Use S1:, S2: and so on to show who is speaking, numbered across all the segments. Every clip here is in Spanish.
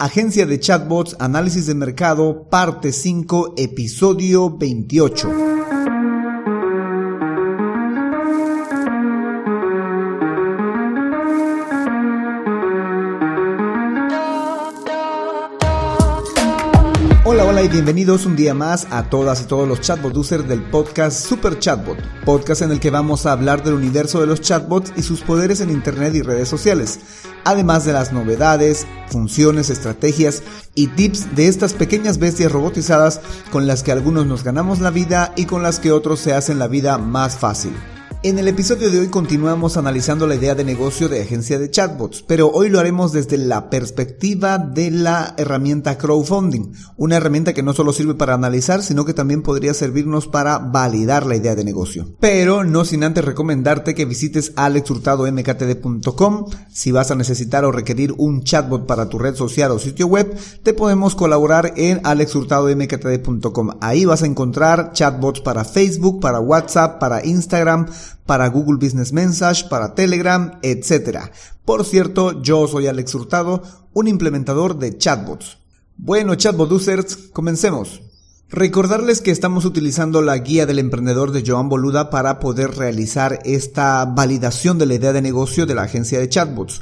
S1: Agencia de Chatbots, Análisis de Mercado, parte 5, episodio 28. Bienvenidos un día más a todas y todos los chatbot users del podcast Super Chatbot, podcast en el que vamos a hablar del universo de los chatbots y sus poderes en Internet y redes sociales, además de las novedades, funciones, estrategias y tips de estas pequeñas bestias robotizadas con las que algunos nos ganamos la vida y con las que otros se hacen la vida más fácil. En el episodio de hoy continuamos analizando la idea de negocio de agencia de chatbots, pero hoy lo haremos desde la perspectiva de la herramienta crowdfunding, una herramienta que no solo sirve para analizar, sino que también podría servirnos para validar la idea de negocio. Pero no sin antes recomendarte que visites alexhurtadomktd.com. Si vas a necesitar o requerir un chatbot para tu red social o sitio web, te podemos colaborar en alexhurtadomktd.com. Ahí vas a encontrar chatbots para Facebook, para WhatsApp, para Instagram, para Google Business Message, para Telegram, etc. Por cierto, yo soy Alex Hurtado, un implementador de chatbots. Bueno, chatbot users, comencemos. Recordarles que estamos utilizando la guía del emprendedor de Joan Boluda para poder realizar esta validación de la idea de negocio de la agencia de chatbots.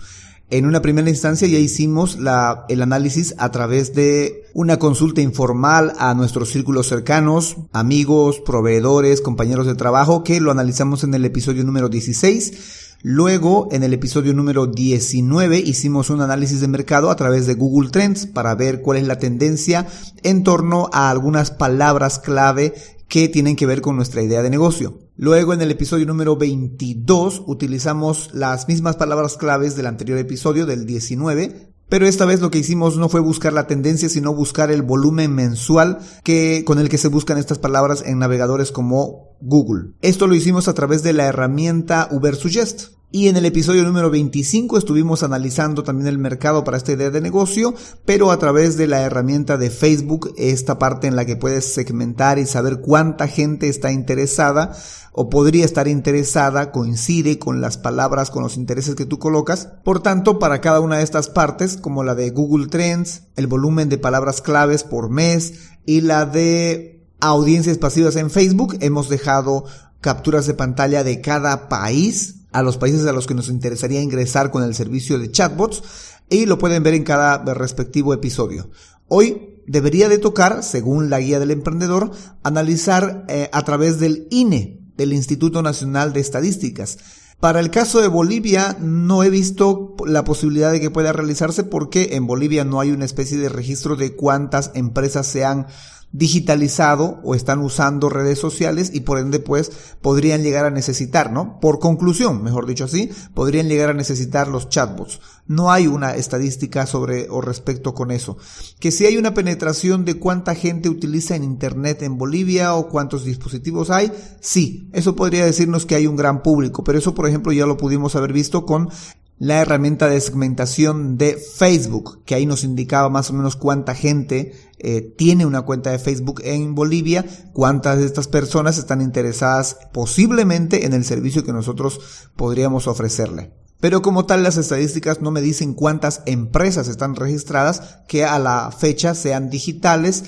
S1: En una primera instancia ya hicimos la, el análisis a través de una consulta informal a nuestros círculos cercanos, amigos, proveedores, compañeros de trabajo, que lo analizamos en el episodio número 16. Luego, en el episodio número 19, hicimos un análisis de mercado a través de Google Trends para ver cuál es la tendencia en torno a algunas palabras clave que tienen que ver con nuestra idea de negocio. Luego en el episodio número 22 utilizamos las mismas palabras claves del anterior episodio del 19, pero esta vez lo que hicimos no fue buscar la tendencia, sino buscar el volumen mensual que, con el que se buscan estas palabras en navegadores como Google. Esto lo hicimos a través de la herramienta Ubersuggest. Y en el episodio número 25 estuvimos analizando también el mercado para esta idea de negocio, pero a través de la herramienta de Facebook, esta parte en la que puedes segmentar y saber cuánta gente está interesada o podría estar interesada, coincide con las palabras, con los intereses que tú colocas. Por tanto, para cada una de estas partes, como la de Google Trends, el volumen de palabras claves por mes y la de audiencias pasivas en Facebook, hemos dejado capturas de pantalla de cada país a los países a los que nos interesaría ingresar con el servicio de chatbots y lo pueden ver en cada respectivo episodio. Hoy debería de tocar, según la guía del emprendedor, analizar eh, a través del INE, del Instituto Nacional de Estadísticas. Para el caso de Bolivia no he visto la posibilidad de que pueda realizarse porque en Bolivia no hay una especie de registro de cuántas empresas se han digitalizado o están usando redes sociales y por ende pues podrían llegar a necesitar, ¿no? Por conclusión, mejor dicho así, podrían llegar a necesitar los chatbots. No hay una estadística sobre o respecto con eso. Que si hay una penetración de cuánta gente utiliza en internet en Bolivia o cuántos dispositivos hay, sí, eso podría decirnos que hay un gran público, pero eso por ejemplo ya lo pudimos haber visto con la herramienta de segmentación de Facebook, que ahí nos indicaba más o menos cuánta gente eh, tiene una cuenta de Facebook en Bolivia, cuántas de estas personas están interesadas posiblemente en el servicio que nosotros podríamos ofrecerle. Pero como tal las estadísticas no me dicen cuántas empresas están registradas que a la fecha sean digitales,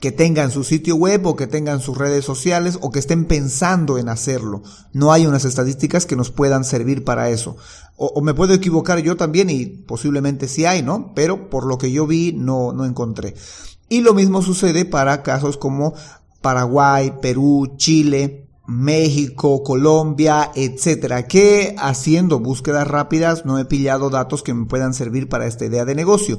S1: que tengan su sitio web o que tengan sus redes sociales o que estén pensando en hacerlo. No hay unas estadísticas que nos puedan servir para eso. O, me puedo equivocar yo también y posiblemente sí hay, ¿no? Pero por lo que yo vi no, no encontré. Y lo mismo sucede para casos como Paraguay, Perú, Chile, México, Colombia, etcétera, que haciendo búsquedas rápidas no he pillado datos que me puedan servir para esta idea de negocio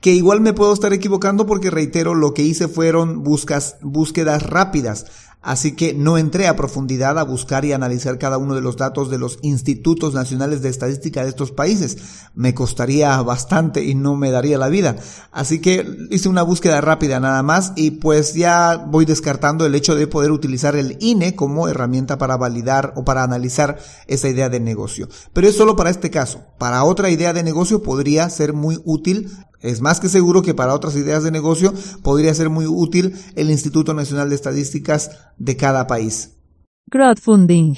S1: que igual me puedo estar equivocando porque reitero, lo que hice fueron buscas, búsquedas rápidas. Así que no entré a profundidad a buscar y analizar cada uno de los datos de los institutos nacionales de estadística de estos países. Me costaría bastante y no me daría la vida. Así que hice una búsqueda rápida nada más y pues ya voy descartando el hecho de poder utilizar el INE como herramienta para validar o para analizar esa idea de negocio. Pero es solo para este caso. Para otra idea de negocio podría ser muy útil es más que seguro que para otras ideas de negocio podría ser muy útil el Instituto Nacional de Estadísticas de cada país.
S2: Crowdfunding.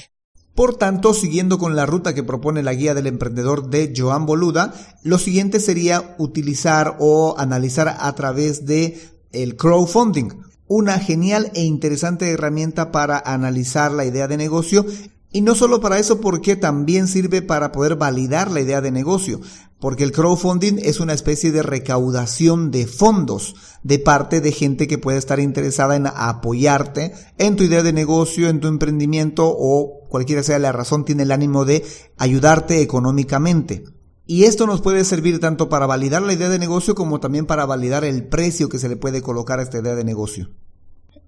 S1: Por tanto, siguiendo con la ruta que propone la guía del emprendedor de Joan Boluda, lo siguiente sería utilizar o analizar a través de el crowdfunding, una genial e interesante herramienta para analizar la idea de negocio y no solo para eso, porque también sirve para poder validar la idea de negocio, porque el crowdfunding es una especie de recaudación de fondos de parte de gente que puede estar interesada en apoyarte en tu idea de negocio, en tu emprendimiento o cualquiera sea la razón, tiene el ánimo de ayudarte económicamente. Y esto nos puede servir tanto para validar la idea de negocio como también para validar el precio que se le puede colocar a esta idea de negocio.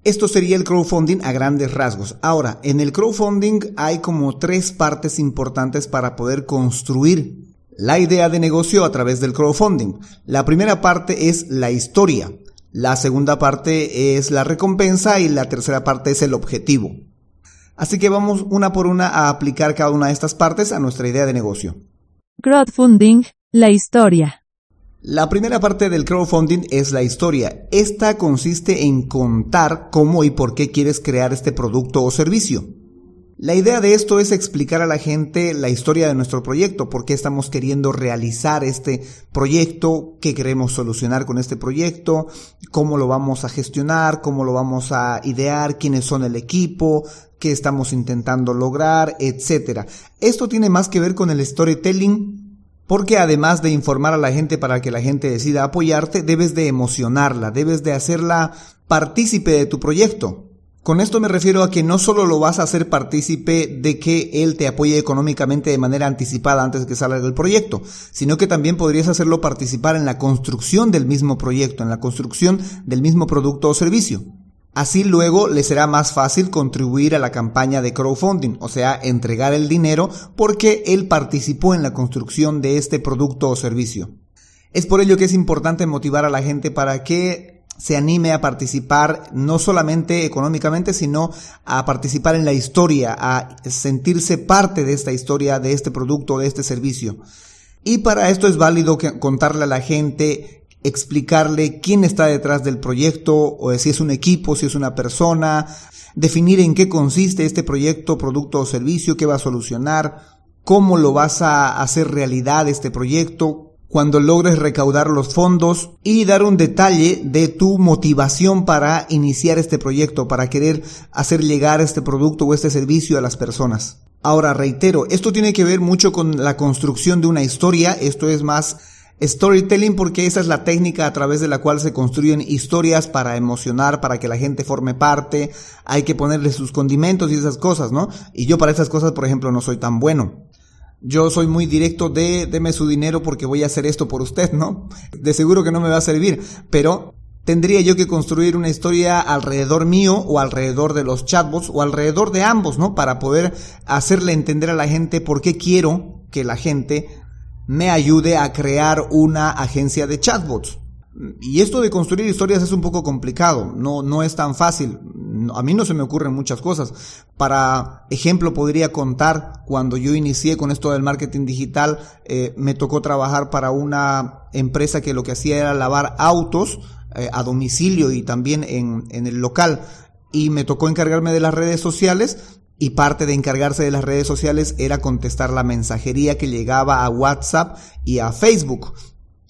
S1: Esto sería el crowdfunding a grandes rasgos. Ahora, en el crowdfunding hay como tres partes importantes para poder construir la idea de negocio a través del crowdfunding. La primera parte es la historia, la segunda parte es la recompensa y la tercera parte es el objetivo. Así que vamos una por una a aplicar cada una de estas partes a nuestra idea de negocio.
S2: Crowdfunding, la historia.
S1: La primera parte del crowdfunding es la historia. Esta consiste en contar cómo y por qué quieres crear este producto o servicio. La idea de esto es explicar a la gente la historia de nuestro proyecto, por qué estamos queriendo realizar este proyecto, qué queremos solucionar con este proyecto, cómo lo vamos a gestionar, cómo lo vamos a idear, quiénes son el equipo, qué estamos intentando lograr, etc. Esto tiene más que ver con el storytelling porque además de informar a la gente para que la gente decida apoyarte, debes de emocionarla, debes de hacerla partícipe de tu proyecto. Con esto me refiero a que no solo lo vas a hacer partícipe de que él te apoye económicamente de manera anticipada antes de que salga el proyecto, sino que también podrías hacerlo participar en la construcción del mismo proyecto, en la construcción del mismo producto o servicio. Así luego le será más fácil contribuir a la campaña de crowdfunding, o sea, entregar el dinero porque él participó en la construcción de este producto o servicio. Es por ello que es importante motivar a la gente para que se anime a participar no solamente económicamente, sino a participar en la historia, a sentirse parte de esta historia, de este producto, de este servicio. Y para esto es válido contarle a la gente explicarle quién está detrás del proyecto, o si es un equipo, si es una persona, definir en qué consiste este proyecto, producto o servicio, qué va a solucionar, cómo lo vas a hacer realidad este proyecto, cuando logres recaudar los fondos y dar un detalle de tu motivación para iniciar este proyecto, para querer hacer llegar este producto o este servicio a las personas. Ahora, reitero, esto tiene que ver mucho con la construcción de una historia, esto es más Storytelling porque esa es la técnica a través de la cual se construyen historias para emocionar, para que la gente forme parte, hay que ponerle sus condimentos y esas cosas, ¿no? Y yo para esas cosas, por ejemplo, no soy tan bueno. Yo soy muy directo de deme su dinero porque voy a hacer esto por usted, ¿no? De seguro que no me va a servir, pero tendría yo que construir una historia alrededor mío o alrededor de los chatbots o alrededor de ambos, ¿no? Para poder hacerle entender a la gente por qué quiero que la gente me ayude a crear una agencia de chatbots. Y esto de construir historias es un poco complicado, no, no es tan fácil. A mí no se me ocurren muchas cosas. Para ejemplo, podría contar cuando yo inicié con esto del marketing digital, eh, me tocó trabajar para una empresa que lo que hacía era lavar autos eh, a domicilio y también en, en el local. Y me tocó encargarme de las redes sociales y parte de encargarse de las redes sociales era contestar la mensajería que llegaba a WhatsApp y a Facebook.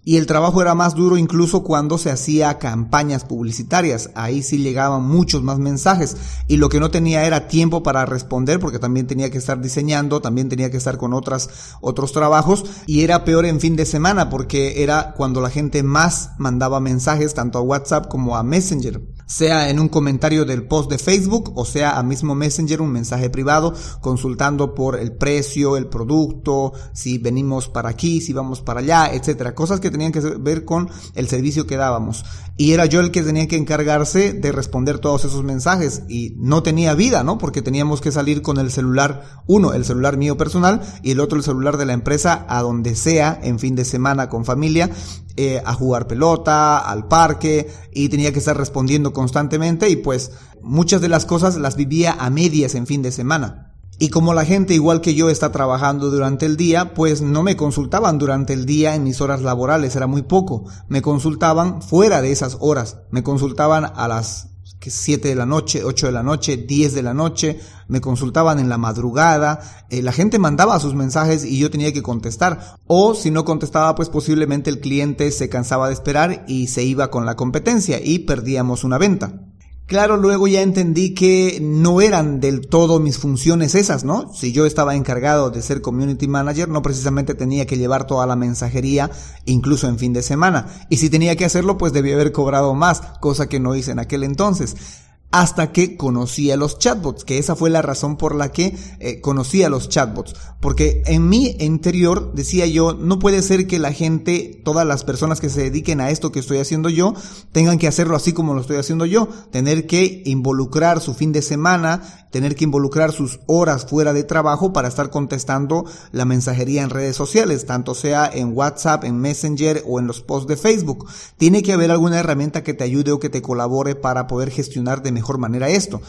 S1: Y el trabajo era más duro incluso cuando se hacía campañas publicitarias. Ahí sí llegaban muchos más mensajes. Y lo que no tenía era tiempo para responder porque también tenía que estar diseñando, también tenía que estar con otras, otros trabajos. Y era peor en fin de semana porque era cuando la gente más mandaba mensajes tanto a WhatsApp como a Messenger sea en un comentario del post de Facebook o sea a mismo Messenger un mensaje privado consultando por el precio, el producto, si venimos para aquí, si vamos para allá, etcétera, cosas que tenían que ver con el servicio que dábamos. Y era yo el que tenía que encargarse de responder todos esos mensajes y no tenía vida, ¿no? Porque teníamos que salir con el celular, uno, el celular mío personal y el otro el celular de la empresa a donde sea en fin de semana con familia eh, a jugar pelota, al parque y tenía que estar respondiendo constantemente y pues muchas de las cosas las vivía a medias en fin de semana. Y como la gente igual que yo está trabajando durante el día, pues no me consultaban durante el día en mis horas laborales, era muy poco. Me consultaban fuera de esas horas, me consultaban a las que 7 de la noche, 8 de la noche, 10 de la noche, me consultaban en la madrugada, eh, la gente mandaba sus mensajes y yo tenía que contestar, o si no contestaba, pues posiblemente el cliente se cansaba de esperar y se iba con la competencia y perdíamos una venta. Claro, luego ya entendí que no eran del todo mis funciones esas, ¿no? Si yo estaba encargado de ser community manager, no precisamente tenía que llevar toda la mensajería, incluso en fin de semana. Y si tenía que hacerlo, pues debía haber cobrado más, cosa que no hice en aquel entonces hasta que conocí a los chatbots, que esa fue la razón por la que eh, conocí a los chatbots, porque en mi interior decía yo, no puede ser que la gente, todas las personas que se dediquen a esto que estoy haciendo yo, tengan que hacerlo así como lo estoy haciendo yo, tener que involucrar su fin de semana, tener que involucrar sus horas fuera de trabajo para estar contestando la mensajería en redes sociales, tanto sea en WhatsApp, en Messenger o en los posts de Facebook. Tiene que haber alguna herramienta que te ayude o que te colabore para poder gestionar de mejor manera esto.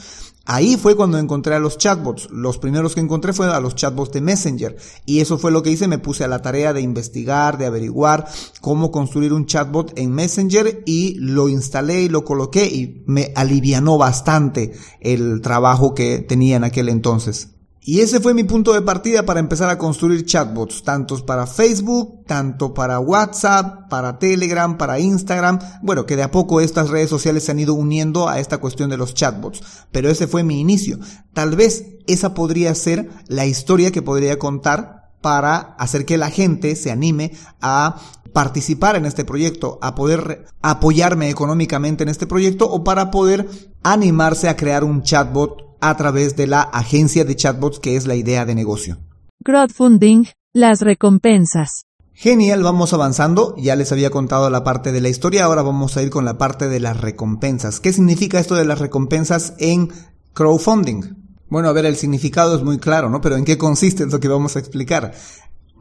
S1: Ahí fue cuando encontré a los chatbots. Los primeros que encontré fueron a los chatbots de Messenger. Y eso fue lo que hice. Me puse a la tarea de investigar, de averiguar cómo construir un chatbot en Messenger y lo instalé y lo coloqué y me alivianó bastante el trabajo que tenía en aquel entonces. Y ese fue mi punto de partida para empezar a construir chatbots, tantos para Facebook, tanto para WhatsApp, para Telegram, para Instagram. Bueno, que de a poco estas redes sociales se han ido uniendo a esta cuestión de los chatbots. Pero ese fue mi inicio. Tal vez esa podría ser la historia que podría contar para hacer que la gente se anime a participar en este proyecto, a poder apoyarme económicamente en este proyecto o para poder animarse a crear un chatbot a través de la agencia de chatbots que es la idea de negocio.
S2: Crowdfunding, las recompensas.
S1: Genial, vamos avanzando. Ya les había contado la parte de la historia, ahora vamos a ir con la parte de las recompensas. ¿Qué significa esto de las recompensas en crowdfunding? Bueno, a ver, el significado es muy claro, ¿no? Pero ¿en qué consiste? Es lo que vamos a explicar.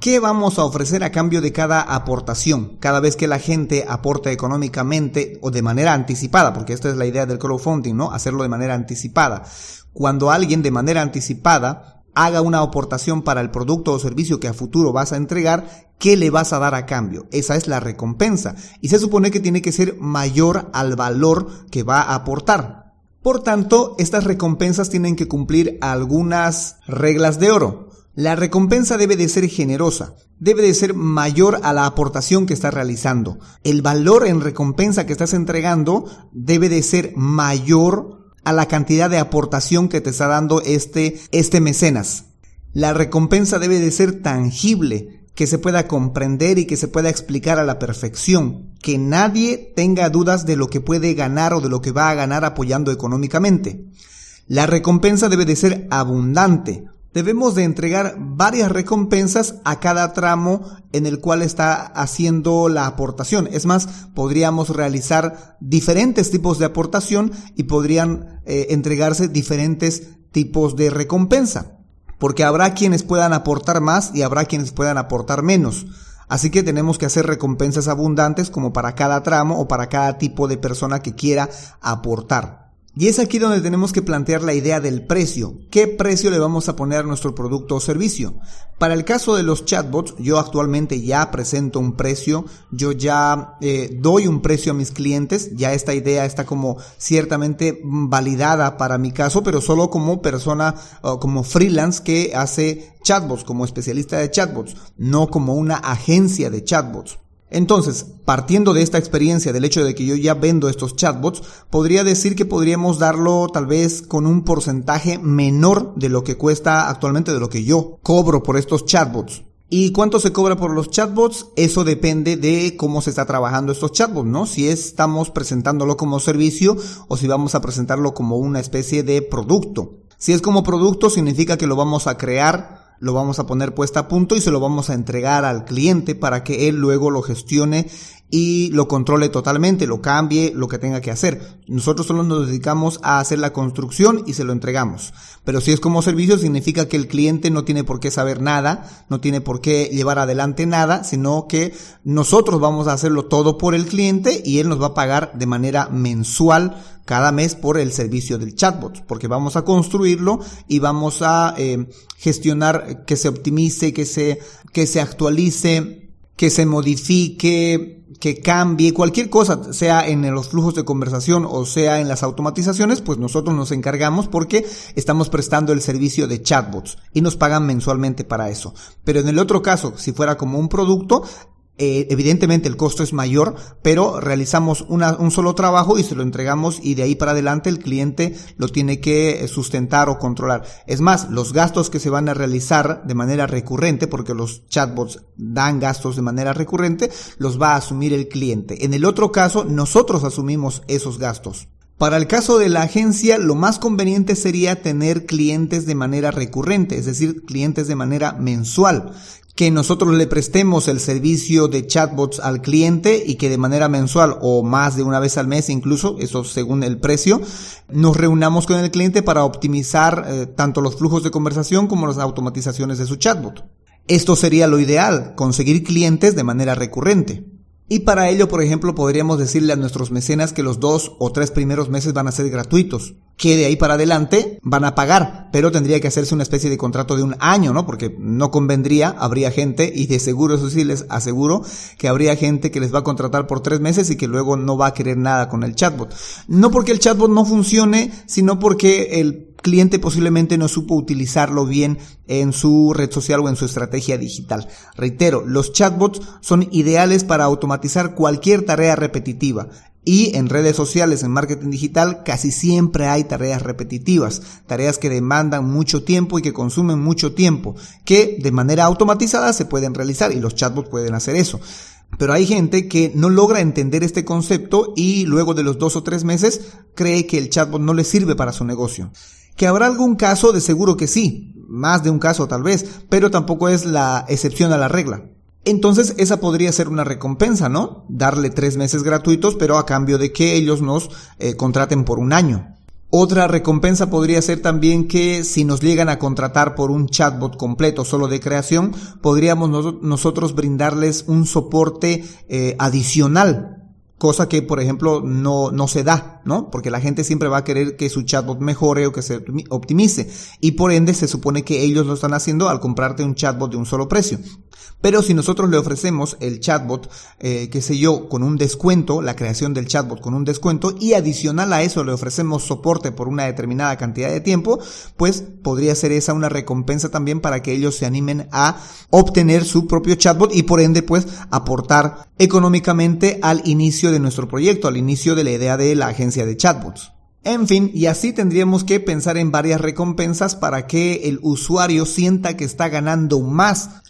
S1: ¿Qué vamos a ofrecer a cambio de cada aportación? Cada vez que la gente aporta económicamente o de manera anticipada, porque esta es la idea del crowdfunding, ¿no? Hacerlo de manera anticipada cuando alguien de manera anticipada haga una aportación para el producto o servicio que a futuro vas a entregar, ¿qué le vas a dar a cambio? Esa es la recompensa. Y se supone que tiene que ser mayor al valor que va a aportar. Por tanto, estas recompensas tienen que cumplir algunas reglas de oro. La recompensa debe de ser generosa, debe de ser mayor a la aportación que estás realizando. El valor en recompensa que estás entregando debe de ser mayor a la cantidad de aportación que te está dando este, este mecenas. La recompensa debe de ser tangible, que se pueda comprender y que se pueda explicar a la perfección, que nadie tenga dudas de lo que puede ganar o de lo que va a ganar apoyando económicamente. La recompensa debe de ser abundante, debemos de entregar varias recompensas a cada tramo en el cual está haciendo la aportación. Es más, podríamos realizar diferentes tipos de aportación y podrían eh, entregarse diferentes tipos de recompensa. Porque habrá quienes puedan aportar más y habrá quienes puedan aportar menos. Así que tenemos que hacer recompensas abundantes como para cada tramo o para cada tipo de persona que quiera aportar. Y es aquí donde tenemos que plantear la idea del precio. ¿Qué precio le vamos a poner a nuestro producto o servicio? Para el caso de los chatbots, yo actualmente ya presento un precio, yo ya eh, doy un precio a mis clientes, ya esta idea está como ciertamente validada para mi caso, pero solo como persona, como freelance que hace chatbots, como especialista de chatbots, no como una agencia de chatbots. Entonces, partiendo de esta experiencia, del hecho de que yo ya vendo estos chatbots, podría decir que podríamos darlo tal vez con un porcentaje menor de lo que cuesta actualmente, de lo que yo cobro por estos chatbots. ¿Y cuánto se cobra por los chatbots? Eso depende de cómo se está trabajando estos chatbots, ¿no? Si estamos presentándolo como servicio o si vamos a presentarlo como una especie de producto. Si es como producto, significa que lo vamos a crear lo vamos a poner puesta a punto y se lo vamos a entregar al cliente para que él luego lo gestione y lo controle totalmente, lo cambie, lo que tenga que hacer. Nosotros solo nos dedicamos a hacer la construcción y se lo entregamos. Pero si es como servicio, significa que el cliente no tiene por qué saber nada, no tiene por qué llevar adelante nada, sino que nosotros vamos a hacerlo todo por el cliente y él nos va a pagar de manera mensual cada mes por el servicio del chatbot, porque vamos a construirlo y vamos a eh, gestionar que se optimice, que se, que se actualice, que se modifique, que cambie cualquier cosa, sea en los flujos de conversación o sea en las automatizaciones, pues nosotros nos encargamos porque estamos prestando el servicio de chatbots y nos pagan mensualmente para eso. Pero en el otro caso, si fuera como un producto, eh, evidentemente el costo es mayor, pero realizamos un solo trabajo y se lo entregamos y de ahí para adelante el cliente lo tiene que sustentar o controlar. Es más, los gastos que se van a realizar de manera recurrente, porque los chatbots dan gastos de manera recurrente, los va a asumir el cliente. En el otro caso, nosotros asumimos esos gastos. Para el caso de la agencia, lo más conveniente sería tener clientes de manera recurrente, es decir, clientes de manera mensual, que nosotros le prestemos el servicio de chatbots al cliente y que de manera mensual o más de una vez al mes incluso, eso según el precio, nos reunamos con el cliente para optimizar eh, tanto los flujos de conversación como las automatizaciones de su chatbot. Esto sería lo ideal, conseguir clientes de manera recurrente. Y para ello, por ejemplo, podríamos decirle a nuestros mecenas que los dos o tres primeros meses van a ser gratuitos, que de ahí para adelante van a pagar, pero tendría que hacerse una especie de contrato de un año, ¿no? Porque no convendría, habría gente, y de seguro eso sí les aseguro, que habría gente que les va a contratar por tres meses y que luego no va a querer nada con el chatbot. No porque el chatbot no funcione, sino porque el cliente posiblemente no supo utilizarlo bien en su red social o en su estrategia digital. Reitero, los chatbots son ideales para automatizar cualquier tarea repetitiva. Y en redes sociales, en marketing digital, casi siempre hay tareas repetitivas, tareas que demandan mucho tiempo y que consumen mucho tiempo, que de manera automatizada se pueden realizar y los chatbots pueden hacer eso. Pero hay gente que no logra entender este concepto y luego de los dos o tres meses cree que el chatbot no le sirve para su negocio. Que habrá algún caso, de seguro que sí, más de un caso tal vez, pero tampoco es la excepción a la regla. Entonces esa podría ser una recompensa, ¿no? Darle tres meses gratuitos, pero a cambio de que ellos nos eh, contraten por un año. Otra recompensa podría ser también que si nos llegan a contratar por un chatbot completo solo de creación, podríamos nosotros brindarles un soporte eh, adicional cosa que por ejemplo no, no se da, ¿no? Porque la gente siempre va a querer que su chatbot mejore o que se optimice y por ende se supone que ellos lo están haciendo al comprarte un chatbot de un solo precio. Pero si nosotros le ofrecemos el chatbot, eh, qué sé yo, con un descuento, la creación del chatbot con un descuento y adicional a eso le ofrecemos soporte por una determinada cantidad de tiempo, pues podría ser esa una recompensa también para que ellos se animen a obtener su propio chatbot y por ende pues aportar económicamente al inicio de nuestro proyecto, al inicio de la idea de la agencia de chatbots. En fin, y así tendríamos que pensar en varias recompensas para que el usuario sienta que está ganando más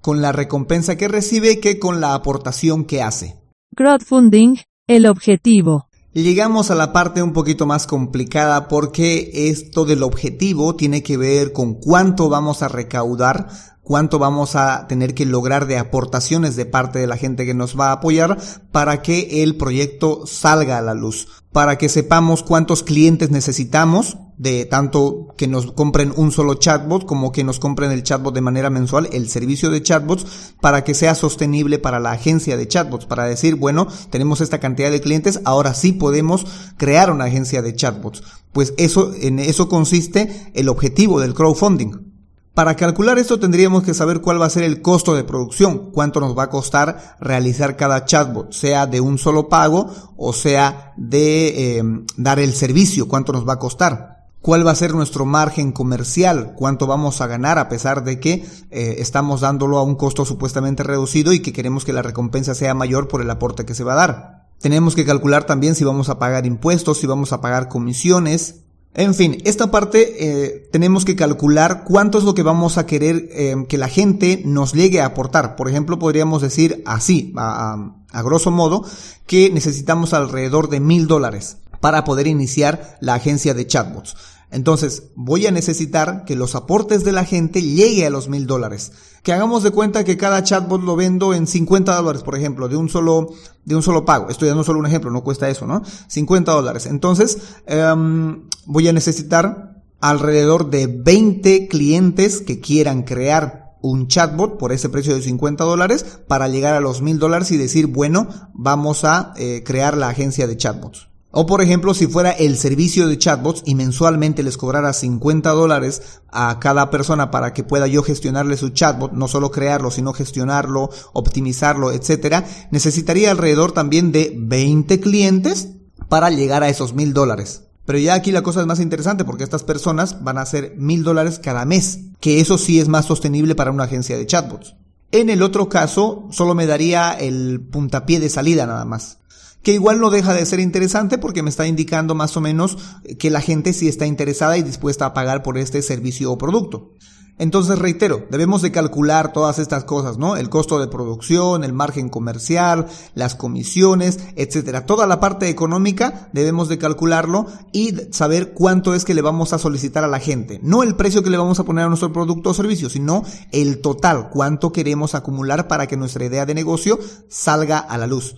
S1: con la recompensa que recibe que con la aportación que hace.
S2: Crowdfunding, el objetivo.
S1: Llegamos a la parte un poquito más complicada porque esto del objetivo tiene que ver con cuánto vamos a recaudar, cuánto vamos a tener que lograr de aportaciones de parte de la gente que nos va a apoyar para que el proyecto salga a la luz, para que sepamos cuántos clientes necesitamos de tanto que nos compren un solo chatbot como que nos compren el chatbot de manera mensual, el servicio de chatbots, para que sea sostenible para la agencia de chatbots, para decir, bueno, tenemos esta cantidad de clientes, ahora sí podemos crear una agencia de chatbots. Pues eso, en eso consiste el objetivo del crowdfunding. Para calcular esto tendríamos que saber cuál va a ser el costo de producción, cuánto nos va a costar realizar cada chatbot, sea de un solo pago o sea de eh, dar el servicio, cuánto nos va a costar cuál va a ser nuestro margen comercial, cuánto vamos a ganar a pesar de que eh, estamos dándolo a un costo supuestamente reducido y que queremos que la recompensa sea mayor por el aporte que se va a dar. Tenemos que calcular también si vamos a pagar impuestos, si vamos a pagar comisiones. En fin, esta parte eh, tenemos que calcular cuánto es lo que vamos a querer eh, que la gente nos llegue a aportar. Por ejemplo, podríamos decir así, a, a grosso modo, que necesitamos alrededor de mil dólares para poder iniciar la agencia de chatbots. Entonces, voy a necesitar que los aportes de la gente llegue a los mil dólares. Que hagamos de cuenta que cada chatbot lo vendo en 50 dólares, por ejemplo, de un solo, de un solo pago. Estoy dando solo un ejemplo, no cuesta eso, ¿no? 50 dólares. Entonces, em, voy a necesitar alrededor de 20 clientes que quieran crear un chatbot por ese precio de 50 dólares para llegar a los mil dólares y decir, bueno, vamos a eh, crear la agencia de chatbots. O por ejemplo, si fuera el servicio de chatbots y mensualmente les cobrara 50 dólares a cada persona para que pueda yo gestionarle su chatbot, no solo crearlo, sino gestionarlo, optimizarlo, etcétera, necesitaría alrededor también de 20 clientes para llegar a esos mil dólares. Pero ya aquí la cosa es más interesante porque estas personas van a hacer mil dólares cada mes, que eso sí es más sostenible para una agencia de chatbots. En el otro caso, solo me daría el puntapié de salida nada más que igual no deja de ser interesante porque me está indicando más o menos que la gente sí está interesada y dispuesta a pagar por este servicio o producto. Entonces reitero, debemos de calcular todas estas cosas, ¿no? El costo de producción, el margen comercial, las comisiones, etcétera. Toda la parte económica debemos de calcularlo y saber cuánto es que le vamos a solicitar a la gente. No el precio que le vamos a poner a nuestro producto o servicio, sino el total, cuánto queremos acumular para que nuestra idea de negocio salga a la luz.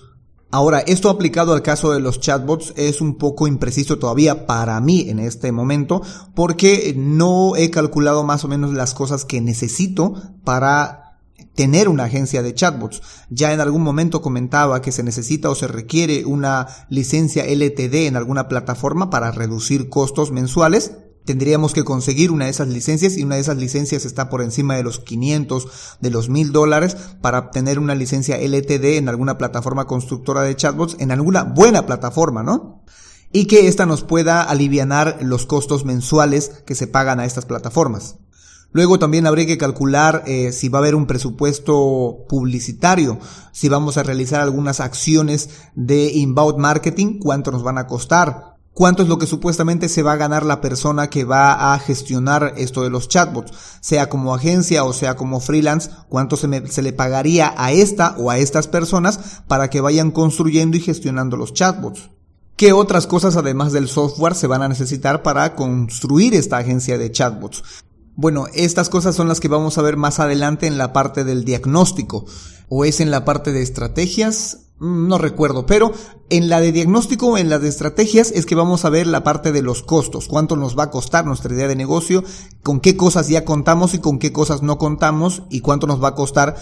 S1: Ahora, esto aplicado al caso de los chatbots es un poco impreciso todavía para mí en este momento porque no he calculado más o menos las cosas que necesito para tener una agencia de chatbots. Ya en algún momento comentaba que se necesita o se requiere una licencia LTD en alguna plataforma para reducir costos mensuales tendríamos que conseguir una de esas licencias y una de esas licencias está por encima de los 500, de los 1000 dólares para obtener una licencia LTD en alguna plataforma constructora de chatbots, en alguna buena plataforma, ¿no? Y que esta nos pueda alivianar los costos mensuales que se pagan a estas plataformas. Luego también habría que calcular eh, si va a haber un presupuesto publicitario, si vamos a realizar algunas acciones de inbound marketing, cuánto nos van a costar, cuánto es lo que supuestamente se va a ganar la persona que va a gestionar esto de los chatbots, sea como agencia o sea como freelance, cuánto se, le pagaría a esta o a estas personas para que vayan construyendo y gestionando los chatbots. ¿Qué otras cosas además del software se van a necesitar para construir esta agencia de chatbots? Bueno, estas cosas son las que vamos a ver más adelante en la parte del diagnóstico. ¿O es en la parte de estrategias? Mm, no recuerdo, pero en la de diagnóstico, en la de estrategias, es que vamos a ver la parte de los costos, cuánto nos va a costar nuestra idea de negocio, con qué cosas ya contamos y con qué cosas no contamos y cuánto nos va a costar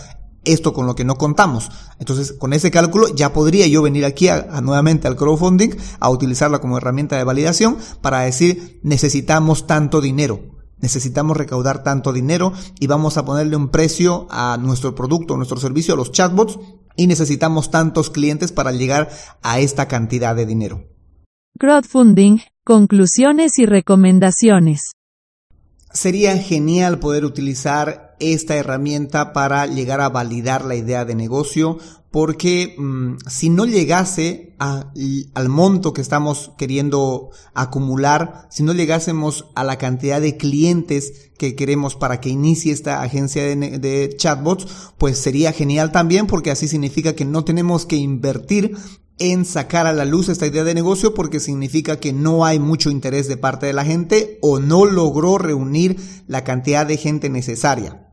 S1: esto con lo que no contamos. Entonces, con ese cálculo ya podría yo venir aquí a, nuevamente al crowdfunding a utilizarla como herramienta de validación para decir necesitamos tanto dinero. Necesitamos recaudar tanto dinero y vamos a ponerle un precio a nuestro producto, a nuestro servicio, a los chatbots y necesitamos tantos clientes para llegar a esta cantidad de dinero.
S2: Crowdfunding, conclusiones y recomendaciones.
S1: Sería genial poder utilizar esta herramienta para llegar a validar la idea de negocio, porque mm, si no llegase al monto que estamos queriendo acumular, si no llegásemos a la cantidad de clientes que queremos para que inicie esta agencia de, de chatbots, pues sería genial también porque así significa que no tenemos que invertir en sacar a la luz esta idea de negocio porque significa que no hay mucho interés de parte de la gente o no logró reunir la cantidad de gente necesaria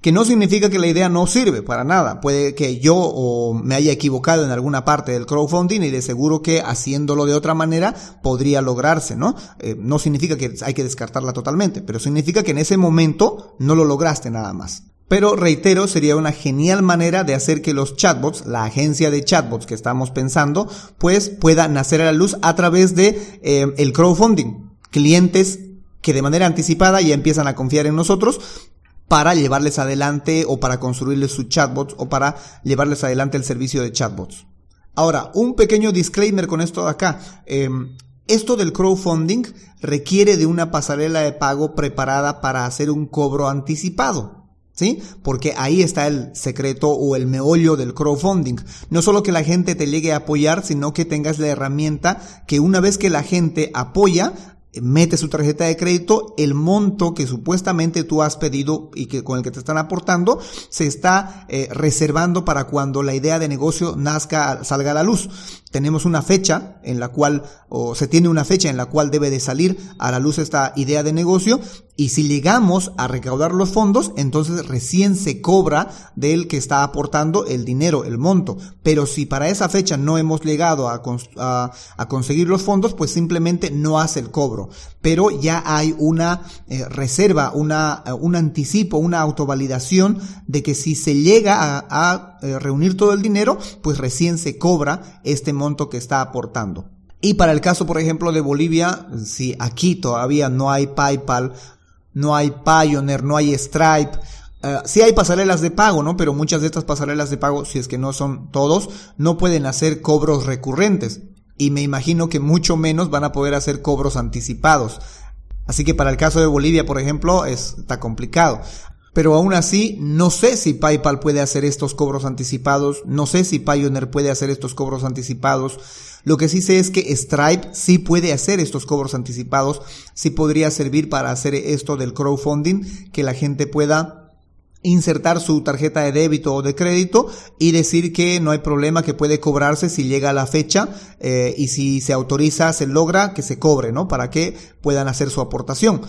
S1: que no significa que la idea no sirve para nada. Puede que yo o me haya equivocado en alguna parte del crowdfunding y de seguro que haciéndolo de otra manera podría lograrse, ¿no? Eh, no significa que hay que descartarla totalmente, pero significa que en ese momento no lo lograste nada más. Pero reitero, sería una genial manera de hacer que los chatbots, la agencia de chatbots que estamos pensando, pues pueda nacer a la luz a través de eh, el crowdfunding. Clientes que de manera anticipada ya empiezan a confiar en nosotros para llevarles adelante o para construirles sus chatbots o para llevarles adelante el servicio de chatbots. Ahora, un pequeño disclaimer con esto de acá. Em, esto del crowdfunding requiere de una pasarela de pago preparada para hacer un cobro anticipado. ¿Sí? Porque ahí está el secreto o el meollo del crowdfunding. No solo que la gente te llegue a apoyar, sino que tengas la herramienta que una vez que la gente apoya, mete su tarjeta de crédito, el monto que supuestamente tú has pedido y que con el que te están aportando se está eh, reservando para cuando la idea de negocio nazca, salga a la luz. Tenemos una fecha en la cual, o se tiene una fecha en la cual debe de salir a la luz esta idea de negocio y si llegamos a recaudar los fondos, entonces recién se cobra del que está aportando el dinero, el monto. Pero si para esa fecha no hemos llegado a, conseguir los fondos, pues simplemente no hace el cobro. Pero ya hay una eh, reserva, una, un anticipo, una autovalidación de que si se llega a, a eh, reunir todo el dinero, pues recién se cobra este monto que está aportando. Y para el caso, por ejemplo, de Bolivia, si aquí todavía no hay PayPal, no hay Pioneer, no hay Stripe, Uh, sí hay pasarelas de pago, ¿no? Pero muchas de estas pasarelas de pago, si es que no son todos, no pueden hacer cobros recurrentes. Y me imagino que mucho menos van a poder hacer cobros anticipados. Así que para el caso de Bolivia, por ejemplo, está complicado. Pero aún así, no sé si PayPal puede hacer estos cobros anticipados, no sé si Pioneer puede hacer estos cobros anticipados. Lo que sí sé es que Stripe sí puede hacer estos cobros anticipados, sí podría servir para hacer esto del crowdfunding, que la gente pueda insertar su tarjeta de débito o de crédito y decir que no hay problema que puede cobrarse si llega la fecha eh, y si se autoriza, se logra que se cobre, ¿no? Para que puedan hacer su aportación.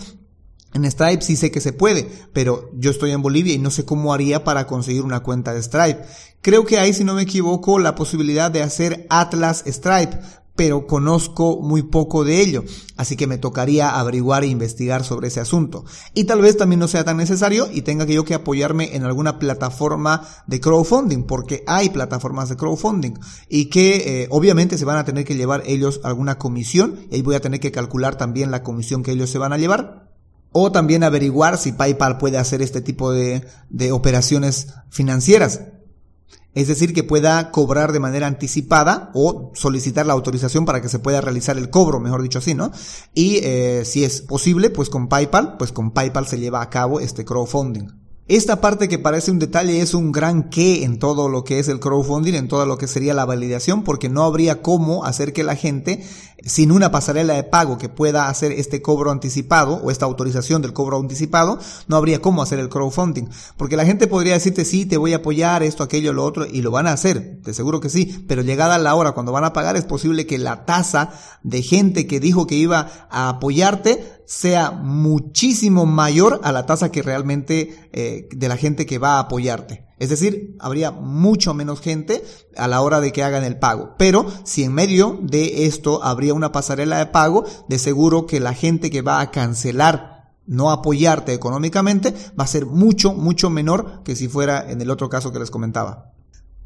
S1: En Stripe sí sé que se puede, pero yo estoy en Bolivia y no sé cómo haría para conseguir una cuenta de Stripe. Creo que hay, si no me equivoco, la posibilidad de hacer Atlas Stripe, pero conozco muy poco de ello, así que me tocaría averiguar e investigar sobre ese asunto. Y tal vez también no sea tan necesario y tenga que yo que apoyarme en alguna plataforma de crowdfunding, porque hay plataformas de crowdfunding y que eh, obviamente se van a tener que llevar ellos alguna comisión y ahí voy a tener que calcular también la comisión que ellos se van a llevar. O también averiguar si PayPal puede hacer este tipo de, de operaciones financieras es decir, que pueda cobrar de manera anticipada o solicitar la autorización para que se pueda realizar el cobro, mejor dicho así, ¿no? Y eh, si es posible, pues con PayPal, pues con PayPal se lleva a cabo este crowdfunding. Esta parte que parece un detalle es un gran qué en todo lo que es el crowdfunding, en todo lo que sería la validación, porque no habría cómo hacer que la gente, sin una pasarela de pago que pueda hacer este cobro anticipado o esta autorización del cobro anticipado, no habría cómo hacer el crowdfunding. Porque la gente podría decirte, sí, te voy a apoyar, esto, aquello, lo otro, y lo van a hacer, te seguro que sí, pero llegada la hora, cuando van a pagar, es posible que la tasa de gente que dijo que iba a apoyarte sea muchísimo mayor a la tasa que realmente eh, de la gente que va a apoyarte. Es decir, habría mucho menos gente a la hora de que hagan el pago. Pero si en medio de esto habría una pasarela de pago, de seguro que la gente que va a cancelar no apoyarte económicamente va a ser mucho, mucho menor que si fuera en el otro caso que les comentaba.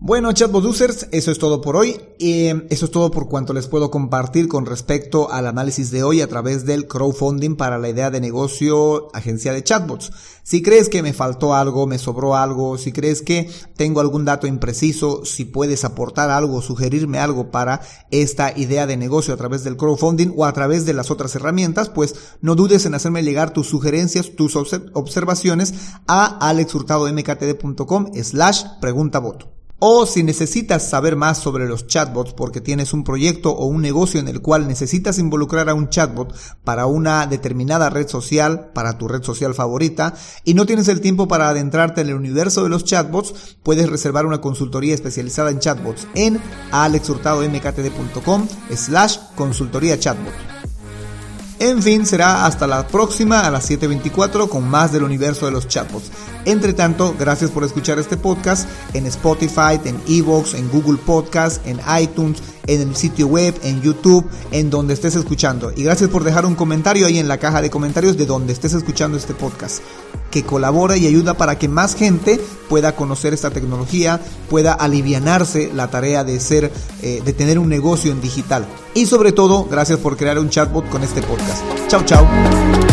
S1: Bueno, chatbot users, eso es todo por hoy. y eso es todo por cuanto les puedo compartir con respecto al análisis de hoy a través del crowdfunding para la idea de negocio agencia de chatbots. Si crees que me faltó algo, me sobró algo, si crees que tengo algún dato impreciso, si puedes aportar algo, sugerirme algo para esta idea de negocio a través del crowdfunding o a través de las otras herramientas, pues no dudes en hacerme llegar tus sugerencias, tus observaciones a alexhurtadomktd.com slash preguntabot. O si necesitas saber más sobre los chatbots porque tienes un proyecto o un negocio en el cual necesitas involucrar a un chatbot para una determinada red social, para tu red social favorita, y no tienes el tiempo para adentrarte en el universo de los chatbots, puedes reservar una consultoría especializada en chatbots en alexhurtadomktd.com slash consultoría chatbot. En fin, será hasta la próxima a las 7.24 con más del universo de los chatbots. Entre tanto, gracias por escuchar este podcast en Spotify, en Evox, en Google Podcast, en iTunes, en el sitio web, en YouTube, en donde estés escuchando. Y gracias por dejar un comentario ahí en la caja de comentarios de donde estés escuchando este podcast que colabora y ayuda para que más gente pueda conocer esta tecnología, pueda alivianarse la tarea de ser, eh, de tener un negocio en digital. Y sobre todo, gracias por crear un chatbot con este podcast. Chao, chao.